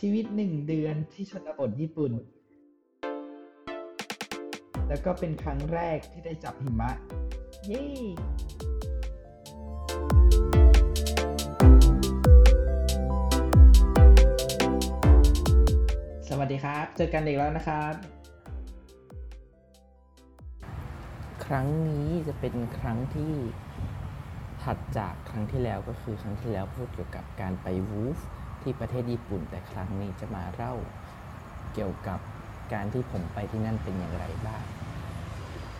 ชีวิตหนึ่งเดือนที่ชนบทญี่ปุ่น แล้วก็เป็นครั้งแรกที่ได้จับหิมะ เย้สวัสดีครับ เจอกันอีกแล้วนะครับ ครั้งนี้จะเป็นครั้งที่ถัดจากครั้งที่แล้วก็คือครั้งที่แล้วพูดเกี่ยวกับการไปวูฟ ที่ประเทศญี่ปุ่น แต่ครั้งนี้จะมาเล่าเกี่ยวกับการที่ผมไปที่นั่นเป็นอย่างไรบ้าง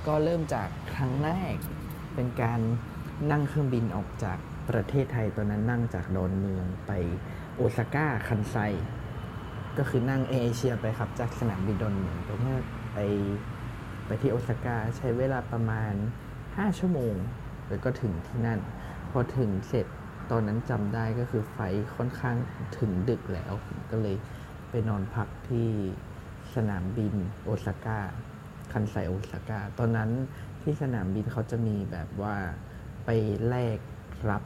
ก็เริ่มจากครั้งแรกเป็นการนั่งเครื่องบินออกจากประเทศไทยตอนนั้นนั่งจากดอนเมืองไปโอซาก้าคันไซ ก็คือนั่งเอเชียไปครับจากสนามบินดอนเมืองไปที่ไปไปที่โอซาก้าใช้เวลาประมาณ 5 ชั่วโมง แล้วก็ถึงที่นั่น พอถึงเสร็จ ตอนนั้นจำได้ก็คือไฟค่อนข้างถึงดึกแล้วก็เลยไปนอนพักที่สนามบินโอซาก้าคันไซโอซาก้าตอนนั้นที่สนามบินเขาจะมีแบบว่าไปแลกรับ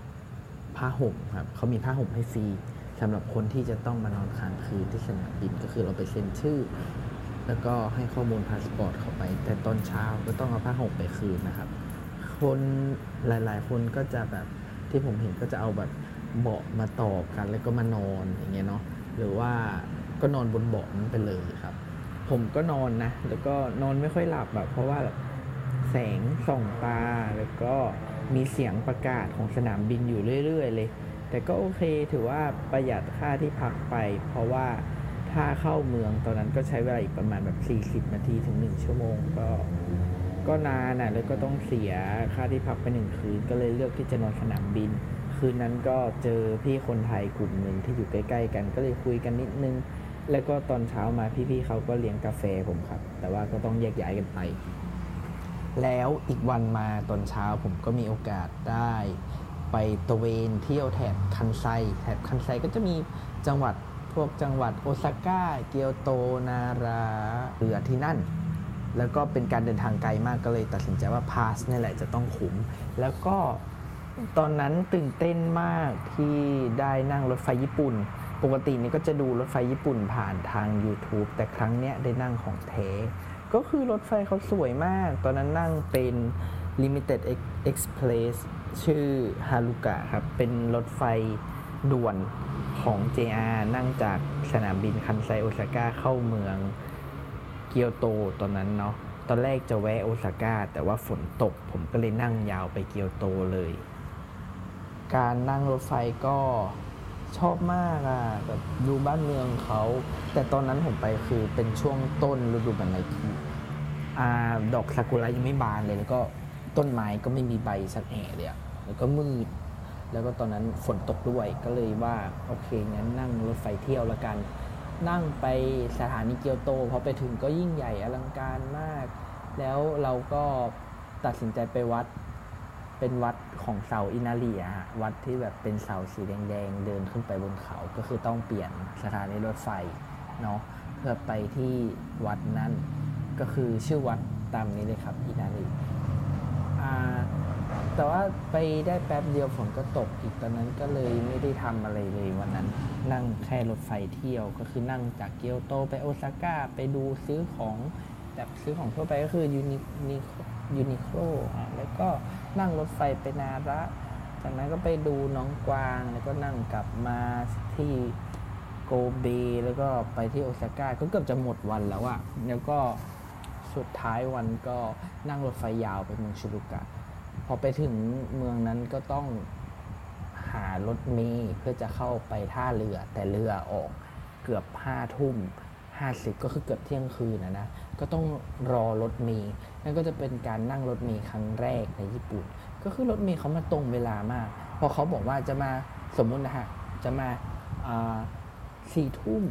ผ้าห่มครับเขามีผ้าห่มให้ฟรีสำหรับคนที่จะต้องมานอนค้างคืนที่สนามบินก็คือเราไปเซ็นชื่อ แล้วก็ให้ข้อมูลพาสปอร์ตเข้าไป แต่ตอนเช้าก็ต้องเอาผ้าห่มไปคืนนะครับ คนหลาย ๆ คนก็จะแบบ ที่ผมเห็นก็จะเอาแบบเบาะมาต่อกันแล้วก็มานอนอย่างเงี้ยเนาะหรือว่าก็นอนบนเบาะนั้นไปเลยครับ ผมก็นอนนะแล้วก็นอนไม่ค่อยหลับแบบเพราะว่าแบบแสงส่องตาแล้วก็มีเสียงประกาศของสนามบินอยู่เรื่อย ๆ เลย แต่ก็โอเคถือว่าประหยัดค่าที่พักไป เพราะว่าถ้าเข้าเมืองตอนนั้นก็ใช้เวลาอีกประมาณแบบ 40 นาทีถึง 1 ชั่วโมงก็ ก็นานอะแล้วก็ต้องเสียค่าที่พักไปหนึ่งคืน ก็เลยเลือกที่จะนอนสนามบิน คืนนั้นก็เจอพี่คนไทยกลุ่มหนึ่งที่อยู่ใกล้ ๆ กัน ก็เลยคุยกันนิดนึง แล้วก็ตอนเช้ามาพี่ๆเขาก็เลี้ยงกาแฟผมครับ แต่ว่าก็ต้องแยกย้ายกันไป แล้วอีกวันมาตอนเช้าผมก็มีโอกาสได้ไปตะเวนเที่ยวแถบคันไซแถบคันไซก็จะมีจังหวัดพวกจังหวัดโอซาก้า เกียวโต นาราเรือที่นั่น แล้วก็เป็นการเดินทางไกลมากก็เลยตัดสินใจว่าพาสนี่แหละจะต้องคุ้ม แล้วก็ตอนนั้นตื่นเต้นมากที่ได้นั่งรถไฟญี่ปุ่น ปกตินี่ก็จะดูรถไฟญี่ปุ่นผ่านทาง YouTube แต่ครั้งเนี้ยได้นั่งของแท้ก็คือรถไฟเขาสวยมาก ตอนนั้นนั่งเป็น Limited Express ชื่อฮารุกะครับ เป็นรถไฟด่วนของ JR นั่งจากสนามบินคันไซโอซาก้าเข้าเมือง เกียวโตตอนนั้นเนาะตอนแรกจะแวะโอซาก้าแต่ว่าฝนตก ผมก็เลยนั่งยาวไปเกียวโตเลย การนั่งรถไฟก็ชอบมากอะแบบดูบ้านเมืองเขา แต่ตอนนั้นผมไปคือเป็นช่วงต้นฤดูใบไม้ผลิดอกซากุระยังไม่บานเลย แล้วก็ต้นไม้ก็ไม่มีใบสักแอะเลยอะแล้วก็มืด แล้วก็ตอนนั้นฝนตกด้วยก็เลยว่า โอเคงั้นนั่งรถไฟเที่ยวละกัน นั่งไปสถานีเกียวโตพอไปถึงก็ยิ่งใหญ่อลังการมาก แล้วเราก็ตัดสินใจไปวัดเป็นวัดของเสาอินาลีอะฮะวัดที่แบบเป็นเสาสีแดงๆ เดินขึ้นไปบนเขาก็คือต้องเปลี่ยนสถานีรถไฟเนาะเพื่อไปที่วัดนั้นก็คือชื่อวัดตามนี้เลยครับอินาลีอ่า แต่ว่าไปได้แป๊บเดียวฝนก็ตกอีกตอนนั้นก็เลยไม่ได้ทำอะไรเลยวันนั้น นั่งแค่รถไฟเที่ยวก็คือนั่งจากเกียวโตไปโอซาก้าไปดูซื้อของแบบซื้อของทั่วไปก็คือยูนินิยูนิโคลแล้วก็นั่งรถไฟไปนาระจากนั้นก็ไปดูน้องกวางแล้วก็นั่งกลับมาที่โกเบแล้วก็ไปที่โอซาก้าก็เกือบจะหมดวันแล้วอะแล้วก็สุดท้ายวันก็นั่งรถไฟยาวไปเมืองชิรุกะ พอไปถึงเมืองนั้นก็ต้องหารถเมล์เพื่อจะเข้าไปท่าเรือแต่เรือออกเกือบห้าทุ่มห้าสิบก็คือเกือบเที่ยงคืนนะนะก็ต้องรอรถเมล์นั่นก็จะเป็นการนั่งรถเมล์ครั้งแรกในญี่ปุ่น ก็คือรถเมล์เขามาตรงเวลามาก พอเขาบอกว่าจะมาสมมุตินะฮะจะมาสี่ทุ่ม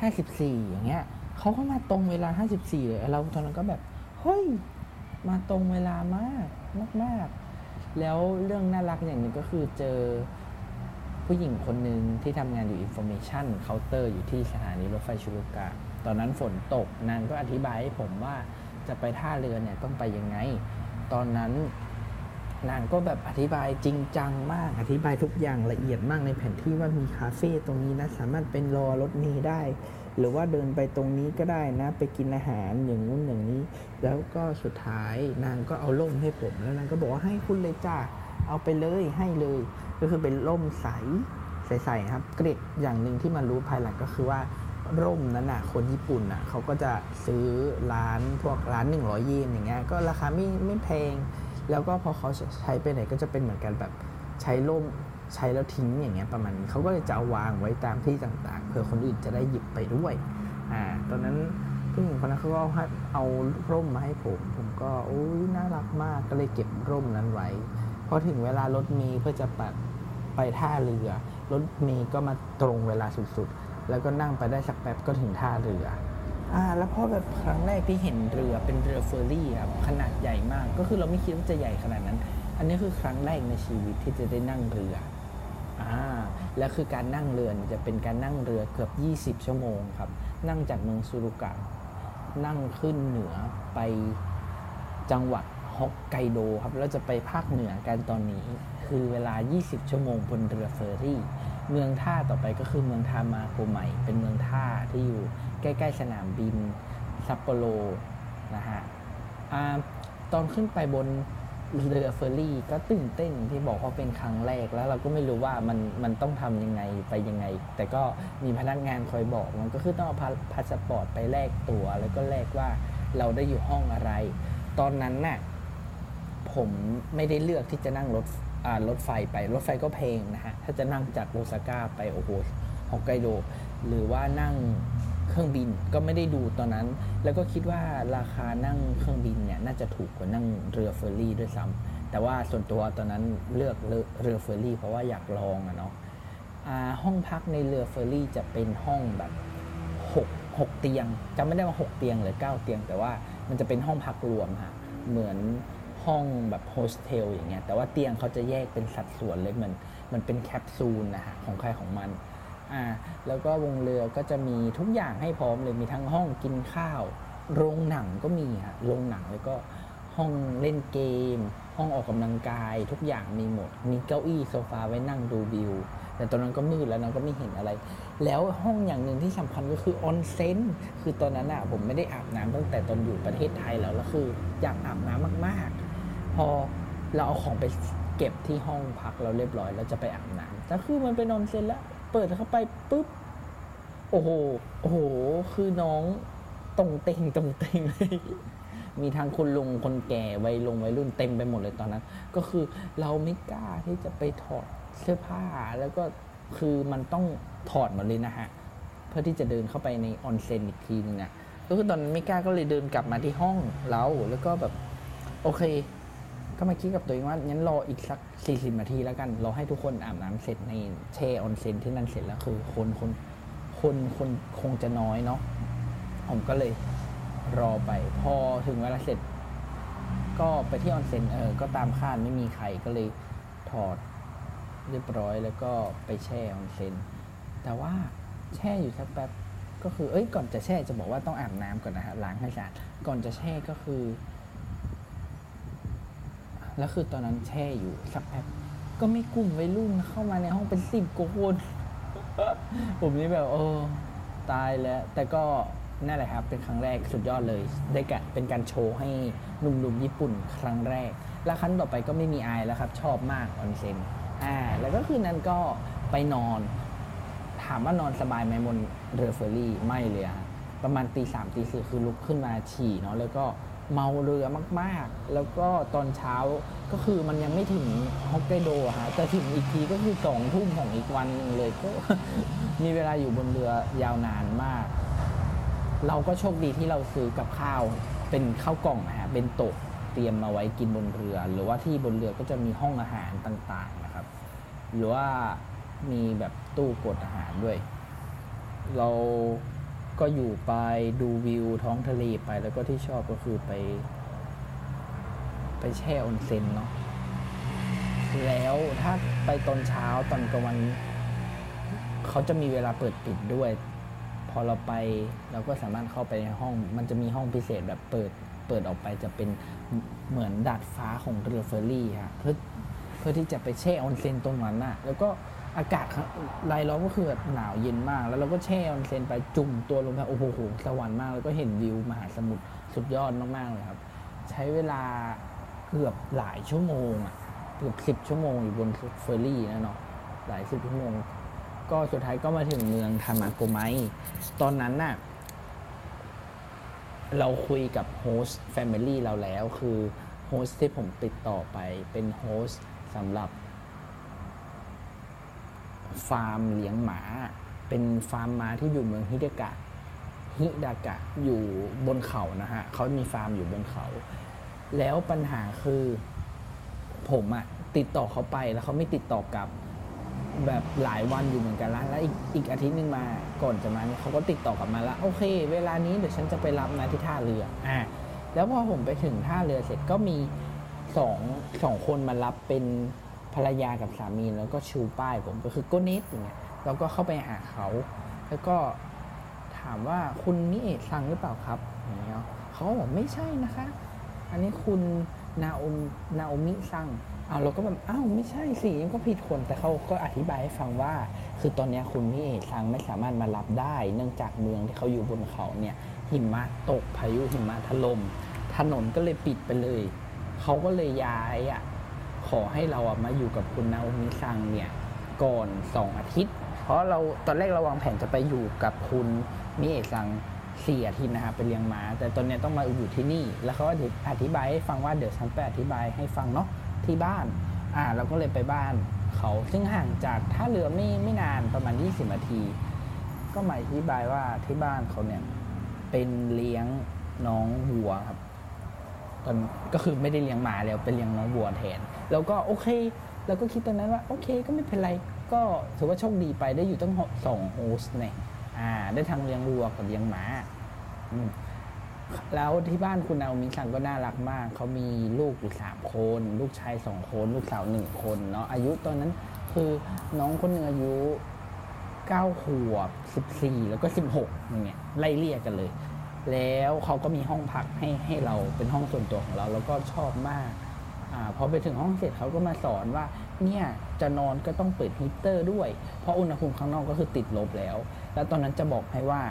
ห้าสิบสี่อย่างเงี้ยเขาก็มาตรงเวลาห้าสิบสี่เลยเราตอนนั้นก็แบบเฮ้ย มาตรงเวลามากมากมากแล้วเรื่องน่ารักอย่างหนึ่งก็คือเจอผู้หญิงคนหนึ่งที่ทำงานอยู่ Information Counter อยู่ที่สถานีรถไฟชูรุกะ ตอนนั้นฝนตกนางก็อธิบายให้ผมว่าจะไปท่าเรือเนี่ยต้องไปยังไง ตอนนั้นนางก็แบบอธิบายจริงจังมาก อธิบายทุกอย่างละเอียดมากในแผนที่ว่ามีคาเฟ่ตรงนี้นะ สามารถเป็นรอรถเมล์ได้ หรือว่าเดินไปตรงนี้ก็ได้นะ ไปกินอาหารอย่างนู้นอย่างนี้ แล้วก็สุดท้ายนางก็เอาร่มให้ผมแล้วนางก็บอกว่าให้คุณเลยจ้าเอาไปเลยให้เลย ก็คือเป็นร่มใสใสๆครับเกร็ดอย่างหนึ่งที่มารู้ภายหลังก็คือว่าร่มนั้นน่ะคนญี่ปุ่นน่ะเขาก็จะซื้อร้านพวกร้าน 100 เยนอย่างเงี้ยก็ราคาไม่ไม่แพง แล้วก็พอเขาใช้ไปไหนก็จะเป็นเหมือนกันแบบใช้ร่ม ใช้แล้วทิ้งอย่างเงี้ยประมาณนี้เขาก็เลยจะเอาวางไว้ตามที่ต่างๆเผื่อคนอื่นจะได้หยิบไปด้วยอ่าตอนนั้นผู้หญิงคนนั้นเขาก็ให้เอาร่มมาให้ผม ผมก็โอ้ยน่ารักมากก็เลยเก็บร่มนั้นไว้พอถึงเวลารถเมล์เพื่อจะปัดไปท่าเรือ รถเมล์ก็มาตรงเวลาสุดๆ แล้วก็นั่งไปได้สักแป๊บก็ถึงท่าเรืออ่าแล้วพอแบบครั้งแรกที่เห็นเรือเป็นเรือเฟอร์รี่ครับขนาดใหญ่มาก ก็คือเราไม่คิดว่าจะใหญ่ขนาดนั้น อันนี้คือครั้งแรกในชีวิตที่จะได้นั่งเรือ อ่าแล้วคือการนั่งเรือนจะเป็นการนั่งเรือเกือบ 20 ชั่วโมงครับ นั่งจากเมืองซูรุกะ นั่งขึ้นเหนือไปจังหวัดฮอกไกโดครับแล้วจะไปภาคเหนือกันตอนนี้ คือเวลา 20 ชั่วโมงบนเรือเฟอร์รี่ เมืองท่าต่อไปก็คือเมืองทามาโกใหม่เป็นเมืองท่าที่อยู่ใกล้ ๆ สนามบินซัปโปโรนะฮะอาตอนขึ้นไปบน เรือเฟอร์รี่ก็ตื่นเต้นที่บอกว่าเป็นครั้งแรกแล้วเราก็ไม่รู้ว่ามันมันต้องทำยังไงไปยังไง แต่ก็มีพนักงานคอยบอกมันก็คือต้องเอาพาพาสปอร์ตไปแลกตั๋วแล้วก็แลกว่าเราได้อยู่ห้องอะไร ตอนนั้นน่ะผมไม่ได้เลือกที่จะนั่งรถอ่ารถไฟไปรถไฟก็แพงนะฮะถ้าจะนั่งจากโอซาก้าไปโอ้โหฮอกไกโดหรือว่านั่ง เครื่องบินก็ไม่ได้ดูตอนนั้น แล้วก็คิดว่าราคานั่งเครื่องบินเนี่ยน่าจะถูกกว่านั่งเรือเฟอร์รี่ด้วยซ้ำแต่ว่าส่วนตัวตอนนั้นเลือกเรือเฟอร์รี่ เพราะว่าอยากลองอะเนาะห้องพักในเรือเฟอร์รี่จะเป็นห้องแบบหกหกเตียงจำไม่ได้ว่าหกเตียงหรือเก้าเตียง แต่ว่ามันจะเป็นห้องพักรวมฮะเหมือนห้องแบบโฮสเทลอย่างเงี้ยแต่ว่าเตียงเขาจะแยกเป็นสัดส่วนเลยเหมือนมันเป็นแคปซูลนะฮะของใครของมัน อ่าแล้วก็บนเรือก็จะมีทุกอย่างให้พร้อมเลยมีทั้งห้องกินข้าว โรงหนังก็มีฮะโรงหนังแล้วก็ห้องเล่นเกม ห้องออกกำลังกาย ทุกอย่างมีหมด มีเก้าอี้โซฟาไว้นั่งดูวิว แต่ตอนนั้นก็มืดแล้วนะก็ไม่เห็นอะไร แล้วห้องอย่างหนึ่งที่สำคัญก็คือออนเซ็นคือตอนนั้นอะผมไม่ได้อาบน้ำตั้งแต่ตอนอยู่ประเทศไทยแล้วแล้วคืออยากอาบน้ำมาก ๆ พอเราเอาของไปเก็บที่ห้องพักเราเรียบร้อย แล้วจะไปอาบน้ำแต่คือมันเป็นออนเซ็นแล้ว เปิดเข้าไปปุ๊บ โอ้โห โอ้โห คือน้องตรงเต็งตรงเต็งเลยมีทั้งคนลุงคนแก่วัยลงวัยรุ่นเต็มไปหมดเลยตอนนั้น ก็คือเราไม่กล้าที่จะไปถอดเสื้อผ้า แล้วก็คือมันต้องถอดหมดเลยนะฮะ เพื่อที่จะเดินเข้าไปในออนเซ็นอีกทีนึงอะก็คือตอนนั้นไม่กล้าก็เลยเดินกลับมาที่ห้องเราแล้วก็แบบ โอเค ก็มาคิดกับตัวเองว่างั้นรออีกสัก 40 นาทีแล้วกันรอให้ทุกคนอาบน้ำเสร็จในแช่ออนเซ็นที่นั่นเสร็จแล้วคือคนคนคนคนคงจะน้อยเนาะผมก็เลยรอไป พอถึงเวลาเสร็จ ก็ไปที่ออนเซ็นเออก็ตามคาดไม่มีใครก็เลยถอดเรียบร้อยแล้วก็ไปแช่ออนเซ็นแต่ว่าแช่อยู่สักแป๊บก็คือเอ้ยก่อนจะแช่จะบอกว่าต้องอาบน้ำก่อนนะฮะล้างให้สะอาดก่อนจะแช่ก็คือ แล้วคือตอนนั้นแช่อยู่สักแป๊บก็มีกลุ่มวัยรุ่นเข้ามาในห้องเป็นสิบกว่าคนผมนี่แบบ เออ ตายแล้ว แต่ก็นั่นแหละครับ เป็นครั้งแรกสุดยอดเลย ได้กะเป็นการโชว์ให้หนุ่มๆญี่ปุ่นครั้งแรก แล้วครั้งต่อไปก็ไม่มีอายแล้วครับ ชอบมากออนเซ็นอ่า แล้วก็คืนนั้นก็ไปนอน ถามว่านอนสบายไหมบนเรือเฟอร์รี่ไม่เลยอะประมาณตีสามตีสี่คือลุกขึ้นมาฉี่เนาะแล้วก็ เมาเรือมากๆ แล้วก็ตอนเช้าก็คือมันยังไม่ถึงฮอกไกโดอะฮะแต่ถึงอีกทีก็คือสองทุ่มของอีกวันเลยก็มีเวลาอยู่บนเรือยาวนานมาก เราก็โชคดีที่เราซื้อกับข้าวเป็นข้าวกล่องนะฮะเป็นโต๊ะเตรียมมาไว้กินบนเรือ หรือว่าที่บนเรือก็จะมีห้องอาหารต่างๆนะครับ หรือว่ามีแบบตู้กดอาหารด้วย เรา ก็อยู่ไปดูวิวท้องทะเลไปแล้วก็ที่ชอบก็คือไป ไปแช่ออนเซ็นเนาะแล้วถ้าไปตอนเช้าตอนกลางวันเขาจะมีเวลาเปิดปิดด้วย พอเราไปเราก็สามารถเข้าไปในห้อง มันจะมีห้องพิเศษแบบเปิดเปิดออกไปจะเป็นเหมือนดาดฟ้าของเรือเฟอร์รี่ฮะเพื่อเพื่อที่จะไปแช่ออนเซ็นตรงนั้นน่ะ แล้วก็ อากาศรายล้อมก็คือแบบหนาวเย็นมาก แล้วเราก็แช่ออนเซ็นไปจุ่มตัวลงไปโอ้โหสวรรค์มากแล้วก็เห็นวิวมหาสมุทรสุดยอดมากๆเลยครับ ใช้เวลาเกือบหลายชั่วโมงอะเกือบสิบชั่วโมงอยู่บนเฟอร์รี่นะเนาะหลายสิบชั่วโมง ก็สุดท้ายก็มาถึงเมืองโทมาโกไมตอนนั้นน่ะเราคุยกับ host family เราแล้วคือ host ที่ผมติดต่อไปเป็น host สำหรับ ฟาร์มเลี้ยงหมา เป็นฟาร์มหมาที่อยู่เมืองฮิดากะฮิดากะอยู่บนเขานะฮะเขามีฟาร์มอยู่บนเขา แล้วปัญหาคือผมอะติดต่อเขาไปแล้วเขาไม่ติดต่อกลับแบบหลายวันอยู่เหมือนกันละแล้วอีกอีกอาทิตย์หนึงมาก่อนจะมาเนี่ยเขาก็ติดต่อกลับมาแล้วโอเค เวลานี้เดี๋ยวฉันจะไปรับนะที่ท่าเรืออ่าแล้วพอผมไปถึงท่าเรือเสร็จก็มีสองสองคนมารับเป็น ภรรยากับสามีแล้วก็ชูป้ายผมก็คือโกเนสอย่างเงี้ยแล้วก็เข้าไปหาเขา แล้วก็ถามว่าคุณนี่เอะซังหรือเปล่าครับอย่างเงี้ยเขาบอกไม่ใช่นะคะ อันนี้คุณนาโอมนาโอมิซังอ้าวเราก็แบบอ้าวไม่ใช่สิยังก็ผิดคนแต่เขาก็อธิบายให้ฟังว่า คือตอนนี้คุณมิเอะซังไม่สามารถมารับได้ เนื่องจากเมืองที่เขาอยู่บนเขาเนี่ยหิมะตกพายุหิมะถล่มถนนก็เลยปิดไปเลย เขาก็เลยย้ายอะ ขอให้เราอะมาอยู่กับคุณนาโอมิซังเนี่ยก่อนสองอาทิตย์ เพราะเราตอนแรกเราวางแผนจะไปอยู่กับคุณมิเอะซังสี่อาทิตย์นะครับไปเลี้ยงม้า แต่ตอนนี้ต้องมาอยู่ที่นี่ แล้วเขาอธิบายให้ฟังว่าเดี๋ยวฉันไปอธิบายให้ฟังเนาะที่บ้าน อ่า เราก็เลยไปบ้านเขาซึ่งห่างจากท่าเรือไม่ไม่นานประมาณ 20นาที ก็มาอธิบายว่าที่บ้านเขาเนี่ยเป็นเลี้ยงน้องวัวครับตอนก็คือไม่ได้เลี้ยงหมาแล้วเป็นเลี้ยงน้องวัวแทน แล้วก็โอเคเราก็คิดตอนนั้นว่าโอเคก็ไม่เป็นไร ก็ถือว่าโชคดีไปได้อยู่ตั้งสองโฮสเนี่ยอ่า ได้ทั้งเลี้ยงวัวกับเลี้ยงหมาแล้วที่บ้านคุณนามิซังก็น่ารักมาก เขามีลูกอยู่สามคน ลูกชายสองคน ลูกสาวหนึ่งคนเนาะอายุตอนนั้นคือน้องคนหนึ่งอายุเก้าขวบสิบสี่แล้วก็สิบหกอย่างเงี้ยไล่เรียกกันเลย แล้วเขาก็มีห้องพักให้ให้เราเป็นห้องส่วนตัวของเรา แล้วก็ชอบมาก พอไปถึงห้องเสร็จเขาก็มาสอนว่าเนี่ยจะนอนก็ต้องเปิดฮีตเตอร์ด้วย เพราะอุณหภูมิข้างนอกก็คือติดลบแล้ว แล้วตอนนั้นจะบอกให้ว่า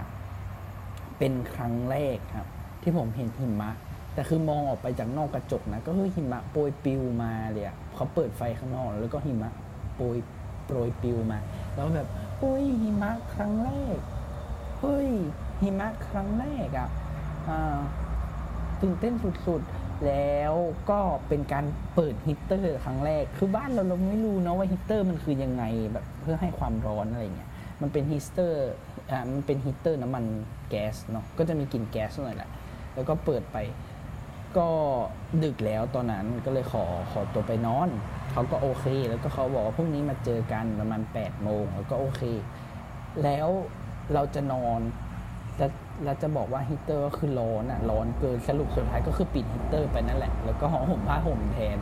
เป็นครั้งแรกครับ ที่ผมเห็นหิมะ แต่คือมองออกไปจากนอกกระจกนะ ก็คือหิมะโปรยปลิวมาเลยอะเขาเปิดไฟข้างนอก แล้วก็หิมะโปรยโปรยปลิวมา แล้วแบบเฮ้ยหิมะครั้งแรกเฮ้ยหิมะครั้งแรกอะอ่าตื่นเต้นสุดๆ แล้วก็เป็นการเปิดฮีตเตอร์ครั้งแรก คือบ้านเราเราไม่รู้เนาะว่าฮีตเตอร์มันคือยังไงแบบเพื่อให้ความร้อนอะไรเงี้ย มันเป็นฮีตเตอร์อ่ามันเป็นฮีตเตอร์น้ำมันแก๊สเนาะ ก็จะมีกลิ่นแก๊สหน่อยแหละ แล้วก็เปิดไป ก็ดึกแล้วตอนนั้นก็เลยขอขอตัวไปนอน เขาก็โอเค แล้วก็เขาบอกว่าพรุ่งนี้มาเจอกันประมาณ8ปดโมงแล้วก็โอเค แล้วเราจะนอนแล้ว แล้วจะบอกว่าฮีตเตอร์ก็คือร้อนอะร้อนเกินสรุปสุดท้ายก็คือปิดฮีตเตอร์ไปนั่นแหละ แล้วก็ห่อมผ้าห่มแทน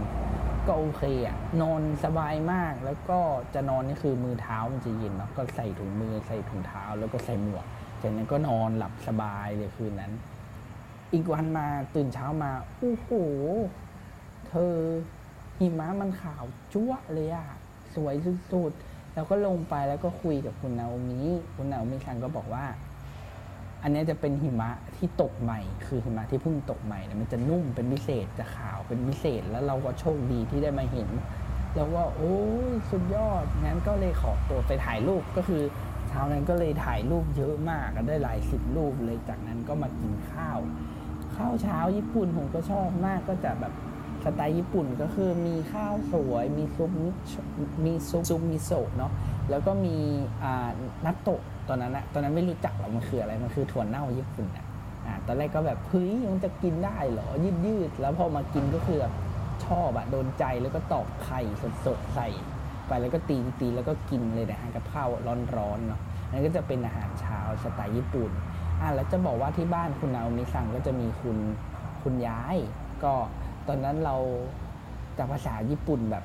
ก็โอเคอะนอนสบายมากแล้วก็จะนอนนี่คือมือเท้ามันจะเย็นเนาะก็ใส่ถุงมือใส่ถุงเท้าแล้วก็ใส่หมวกจากนั้นก็นอนหลับสบายเลยคืนนั้น อีกวันมาตื่นเช้ามาโอ้โหเธอหิมะมันขาวจั๊วเลยอะสวยสุดๆแล้วก็ลงไปแล้วก็คุยกับคุณนาโอมิคุณนาโอมิคังก็บอกว่า อันนี้จะเป็นหิมะที่ตกใหม่ คือหิมะที่เพิ่งตกใหม่เนี่ยมันจะนุ่มเป็นพิเศษจะขาวเป็นพิเศษ แล้วเราก็โชคดีที่ได้มาเห็น แล้วว่าโอ้ยสุดยอดงั้นก็เลยขอตัวไปถ่ายรูปก็คือเช้านั้นก็เลยถ่ายรูปเยอะมากได้หลายสิบรูปเลยจากนั้นก็มากินข้าว ข้าวเช้าญี่ปุ่นผมก็ชอบมากก็จะแบบสไตล์ญี่ปุ่นก็คือมีข้าวสวยมีซุปมิโชมีซุปซุปมิโซะเนาะแล้วก็มีนัตโตะ ตอนนั้นอะตอนนั้นไม่รู้จักหรอกมันคืออะไรมันคือถั่วเน่าญี่ปุ่นอะอ่าตอนแรกก็แบบเฮ้ยมันจะกินได้เหรอยืดยืดแล้วพอมากินก็คือแบบชอบอะโดนใจแล้วก็ตอกไข่สดๆใส่ ไปแล้วก็ตีตีแล้วก็กินเลยนะฮะกับข้าวร้อนๆเนาะนั่นก็จะเป็นอาหารเช้าสไตล์ญี่ปุ่นอะแล้วจะบอกว่าที่บ้านคุณนาโอมิซังก็จะมีคุณคุณย้าย ก็ตอนนั้นเราจากภาษาญี่ปุ่นแบบ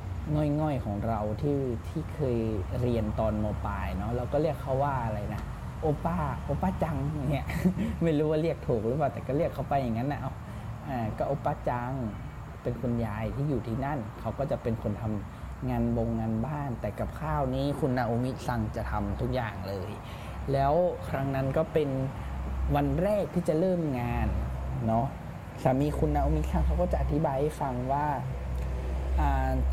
ง่อยๆของเราที่ที่เคยเรียนตอนมปลายเนาะเราก็เรียกเขาว่าอะไรนะโอป้าโอป้าจังเงี้ยไม่รู้ว่าเรียกถูกหรือเปล่าแต่ก็เรียกเขาไปอย่างนั้นนะเอาอ่าก็โอป้าจังเป็นคุณยายที่อยู่ที่นั่น เขาก็จะเป็นคนทำงานบงงานบ้าน แต่กับข้าวนี้คุณนาโอมิซังจะทำทุกอย่างเลย แล้วครั้งนั้นก็เป็นวันแรกที่จะเริ่มงานเนาะสามีคุณนาโอมิซังเขาก็จะอธิบายให้ฟังว่า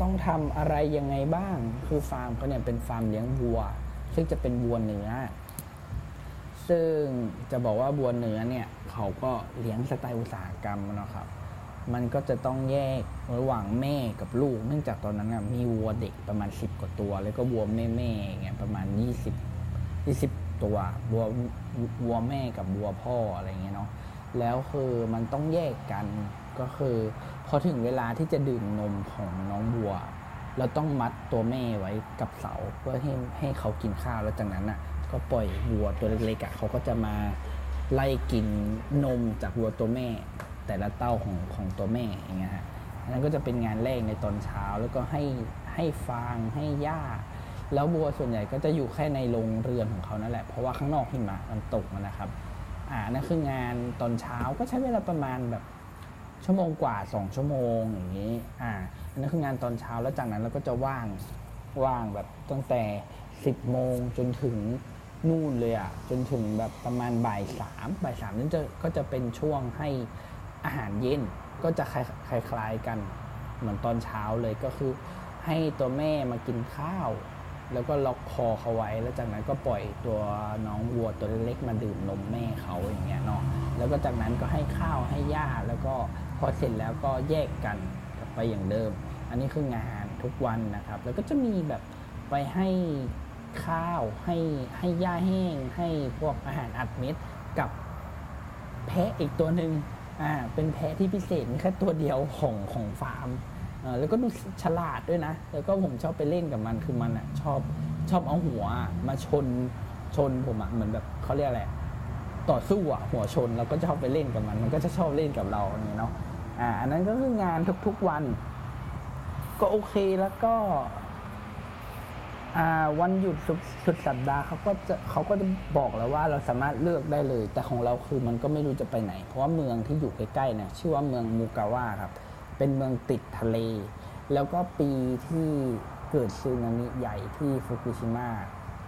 ต้องทำอะไรยังไงบ้าง คือฟาร์มเขาเนี่ยเป็นฟาร์มเลี้ยงวัว ซึ่งจะเป็นวัวเนื้อ ซึ่งจะบอกว่าวัวเนื้อเนี่ยเขาก็เลี้ยงสไตล์อุตสาหกรรมเนาะครับ มันก็จะต้องแยกระหว่างแม่กับลูก เนื่องจากตอนนั้นนะมีวัวเด็กประมาณ 10 กว่าตัว แล้วก็วัวแม่แม่เงี้ยประมาณ 20 20 ตัววัววัวแม่กับวัวพ่ออะไรเงี้ยเนาะ แล้วคือมันต้องแยกกัน ก็คือพอถึงเวลาที่จะดื่มนมของน้องวัว เราต้องมัดตัวแม่ไว้กับเสาเพื่อให้ให้เขากินข้าวแล้วจากนั้นอะ ก็ปล่อยวัวตัวเล็กๆอะเขาก็จะมาไล่กินนมจากวัวตัวแม่ แต่ละเต้าของของตัวแม่อย่างเงี้ยฮะอันนั้นก็จะเป็นงานแรกในตอนเช้าแล้วก็ให้ให้ฟางให้หญ้าแล้ววัวส่วนใหญ่ก็จะอยู่แค่ในโรงเรือนของเขานั่นแหละเพราะว่าข้างนอกหิมะมันตกนะครับ อ่านั่นคืองานตอนเช้าก็ใช้เวลาประมาณแบบ ชั่วโมงกว่า 2 ชั่วโมงอย่างนี้ อ่าอันนั้นคืองานตอนเช้าแล้วจากนั้นเราก็จะว่างว่างแบบตั้งแต่ 10 โมงจนถึงนู่นเลยอะ่ะจนถึงแบบประมาณบ่ายสามบ่ายสามนั่นจะก็จะเป็นช่วงให้อาหารเย็นก็จะคล้ายคล้ายๆกัน เหมือนตอนเช้าเลยก็คือ ให้ตัวแม่มากินข้าว แล้วก็ล็อกคอเขาไว้ แล้วจากนั้นก็ปล่อยตัวน้องวัวตัวเล็กมาดื่มนมแม่เขาอย่างเงี้ยเนาะแล้วก็จากนั้นก็ให้ข้าวให้หญ้าแล้วก็ พอเสร็จแล้วก็แยกกันกลับไปอย่างเดิม อันนี้คืองานทุกวันนะครับ แล้วก็จะมีแบบไปให้ข้าวให้ให้หญ้าแห้ง ให้พวกอาหารอัดเม็ดกับแพะอีกตัวหนึ่งอ่าเป็นแพะที่พิเศษแค่ตัวเดียวของของฟาร์มอ่าแล้วก็ดูฉลาดด้วยนะ แล้วก็ผมชอบไปเล่นกับมันคือมันอะชอบชอบเอาหัวมาชนชนผมอะเหมือนแบบเขาเรียกอะไรต่อสู้อะหัวชนเราก็ชอบไปเล่นกับมัน มันก็จะชอบเล่นกับเราอย่างเงี้ยเนาะ อ่าอันนั้นก็คืองานทุกๆวัน ก็โอเคแล้วก็ อ่าวันหยุดสุดสุดสัปดาห์เขาก็จะเขาก็จะบอกแล้วว่าเราสามารถเลือกได้เลย แต่ของเราคือมันก็ไม่รู้จะไปไหน เพราะว่าเมืองที่อยู่ใกล้ๆเนี่ยชื่อว่าเมืองมูกาวะครับ เป็นเมืองติดทะเล แล้วก็ปีที่เกิดสึนามิใหญ่ที่ฟุกุชิมะ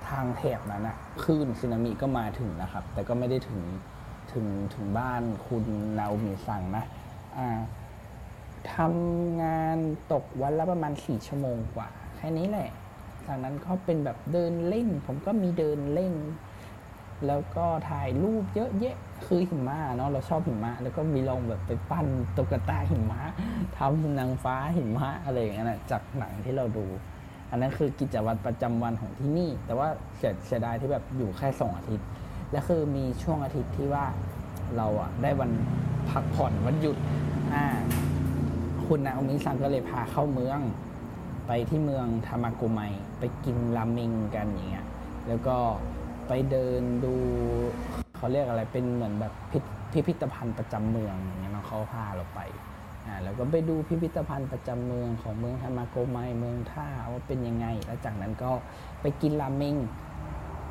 ทางแถบนั้นนะคลื่นสึนามิก็มาถึงนะครับ แต่ก็ไม่ได้ถึงถึงถึงบ้านคุณนาโอมิซังนะ ทำงานตกวันละประมาณสี่ชั่วโมงกว่า แค่นี้แหละ จากนั้นก็เป็นแบบเดินเล่น ผมก็มีเดินเล่น แล้วก็ถ่ายรูปเยอะแยะ คือหิมะเนาะเราชอบหิมะ แล้วก็มีลองแบบไปปั้นตุ๊กตาหิมะทำนางฟ้าหิมะอะไรอย่างเงี้ยนะจากหนังที่เราดู อันนั้นคือกิจวัตรประจำวันของที่นี่ แต่ว่าเสียเสียดายที่แบบอยู่แค่สองอาทิตย์ และคือมีช่วงอาทิตย์ที่ว่าเราอะได้วัน พักผ่อนวันหยุดอ่าคุณนาโอมิซังก็เลยพาเข้าเมือง ไปที่เมืองทามาโกไมไปกินราเมงกันอย่างเงี้ยแล้วก็ไปเดินดูเขาเรียกอะไรเป็นเหมือนแบบพิพิพิธภัณฑ์ประจำเมืองอย่างเงี้ยเนาะเขาพาเราไปอ่าแล้วก็ไปดูพิพิธภัณฑ์ประจำเมืองของเมืองทามาโกไมเมืองท่าว่าเป็นยังไง แล้วจากนั้นก็ไปกินราเมง